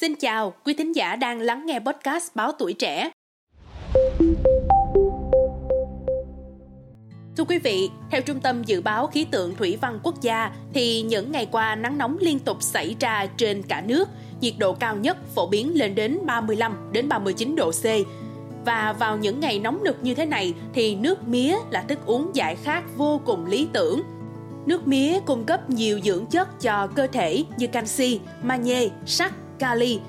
Xin chào, quý thính giả đang lắng nghe podcast Báo Tuổi Trẻ. Thưa quý vị, theo Trung tâm Dự báo Khí tượng Thủy văn Quốc gia, thì những ngày qua nắng nóng liên tục xảy ra trên cả nước, nhiệt độ cao nhất phổ biến lên đến 35 đến 39 độ C. Và vào những ngày nóng nực như thế này thì nước mía là thức uống giải khát vô cùng lý tưởng. Nước mía cung cấp nhiều dưỡng chất cho cơ thể như canxi, magie, sắt, kali,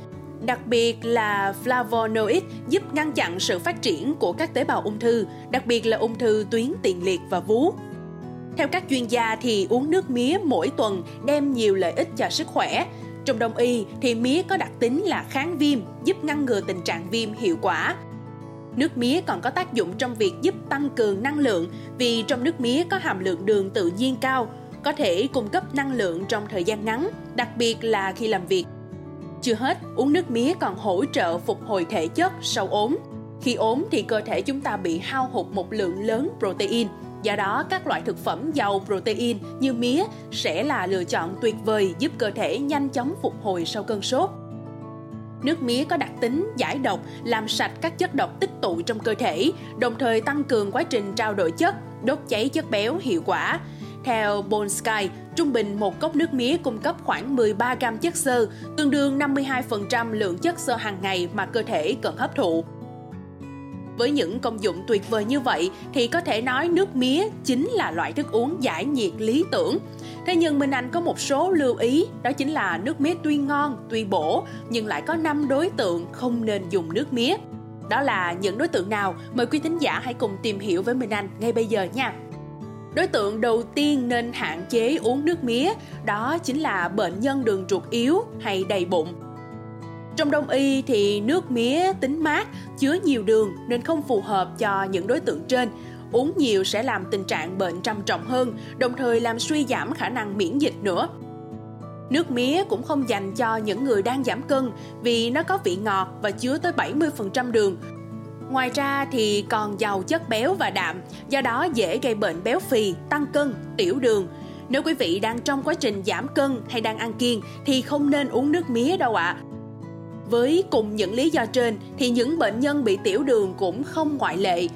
đặc biệt là flavonoid giúp ngăn chặn sự phát triển của các tế bào ung thư, đặc biệt là ung thư tuyến tiền liệt và vú. Theo các chuyên gia thì uống nước mía mỗi tuần đem nhiều lợi ích cho sức khỏe. Trong đông y thì mía có đặc tính là kháng viêm, giúp ngăn ngừa tình trạng viêm hiệu quả. Nước mía còn có tác dụng trong việc giúp tăng cường năng lượng vì trong nước mía có hàm lượng đường tự nhiên cao, có thể cung cấp năng lượng trong thời gian ngắn, đặc biệt là khi làm việc chưa hết, uống nước mía còn hỗ trợ phục hồi thể chất sau ốm. Khi ốm thì cơ thể chúng ta bị hao hụt một lượng lớn protein. Do đó, các loại thực phẩm giàu protein như mía sẽ là lựa chọn tuyệt vời giúp cơ thể nhanh chóng phục hồi sau cơn sốt. Nước mía có đặc tính giải độc, làm sạch các chất độc tích tụ trong cơ thể, đồng thời tăng cường quá trình trao đổi chất, đốt cháy chất béo hiệu quả, theo Bonsky, trung bình một cốc nước mía cung cấp khoảng 13 gram chất xơ, tương đương 52% lượng chất xơ hàng ngày mà cơ thể cần hấp thụ. Với những công dụng tuyệt vời như vậy thì có thể nói nước mía chính là loại thức uống giải nhiệt lý tưởng. Thế nhưng Minh Anh có một số lưu ý, đó chính là nước mía tuy ngon, tuy bổ nhưng lại có 5 đối tượng không nên dùng nước mía. Đó là những đối tượng nào? Mời quý thính giả hãy cùng tìm hiểu với Minh Anh ngay bây giờ nha. Đối tượng đầu tiên nên hạn chế uống nước mía đó chính là bệnh nhân đường ruột yếu hay đầy bụng. Trong đông y thì nước mía tính mát, chứa nhiều đường nên không phù hợp cho những đối tượng trên. Uống nhiều sẽ làm tình trạng bệnh trầm trọng hơn, đồng thời làm suy giảm khả năng miễn dịch nữa. Nước mía cũng không dành cho những người đang giảm cân vì nó có vị ngọt và chứa tới 70% đường, Ngoài ra thì còn giàu chất béo và đạm, do đó dễ gây bệnh béo phì, tăng cân, tiểu đường. Nếu quý vị đang trong quá trình giảm cân hay đang ăn kiêng thì không nên uống nước mía đâu ạ. À. Với cùng những lý do trên thì những bệnh nhân bị tiểu đường cũng không ngoại lệ.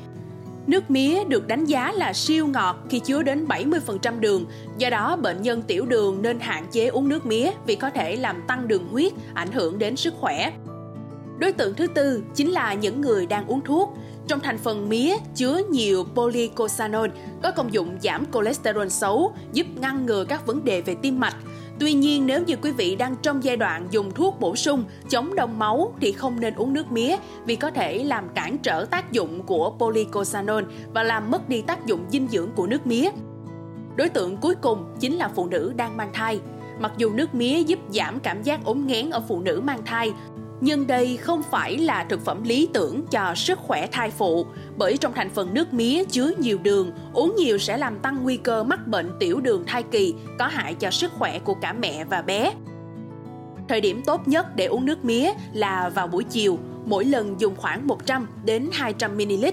Nước mía được đánh giá là siêu ngọt khi chứa đến 70% đường, do đó bệnh nhân tiểu đường nên hạn chế uống nước mía vì có thể làm tăng đường huyết, ảnh hưởng đến sức khỏe. Đối tượng thứ tư chính là những người đang uống thuốc. Trong thành phần mía chứa nhiều polycosanol có công dụng giảm cholesterol xấu, giúp ngăn ngừa các vấn đề về tim mạch. Tuy nhiên nếu như quý vị đang trong giai đoạn dùng thuốc bổ sung chống đông máu thì không nên uống nước mía vì có thể làm cản trở tác dụng của polycosanol và làm mất đi tác dụng dinh dưỡng của nước mía. Đối tượng cuối cùng chính là phụ nữ đang mang thai. Mặc dù nước mía giúp giảm cảm giác ốm nghén ở phụ nữ mang thai, nhưng đây không phải là thực phẩm lý tưởng cho sức khỏe thai phụ bởi trong thành phần nước mía chứa nhiều đường, uống nhiều sẽ làm tăng nguy cơ mắc bệnh tiểu đường thai kỳ, có hại cho sức khỏe của cả mẹ và bé. Thời điểm tốt nhất để uống nước mía là vào buổi chiều, mỗi lần dùng khoảng 100 đến 200 ml.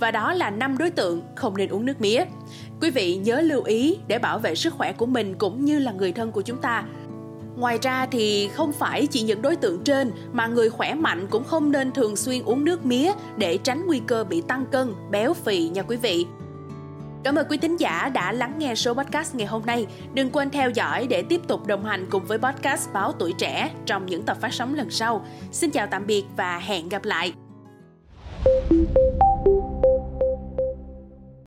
Và đó là năm đối tượng không nên uống nước mía. Quý vị nhớ lưu ý để bảo vệ sức khỏe của mình cũng như là người thân của chúng ta Ngoài ra thì không phải chỉ những đối tượng trên mà người khỏe mạnh cũng không nên thường xuyên uống nước mía để tránh nguy cơ bị tăng cân, béo phì nha quý vị. Cảm ơn quý thính giả đã lắng nghe số podcast ngày hôm nay. Đừng quên theo dõi để tiếp tục đồng hành cùng với podcast Báo Tuổi Trẻ trong những tập phát sóng lần sau. Xin chào tạm biệt và hẹn gặp lại. thank you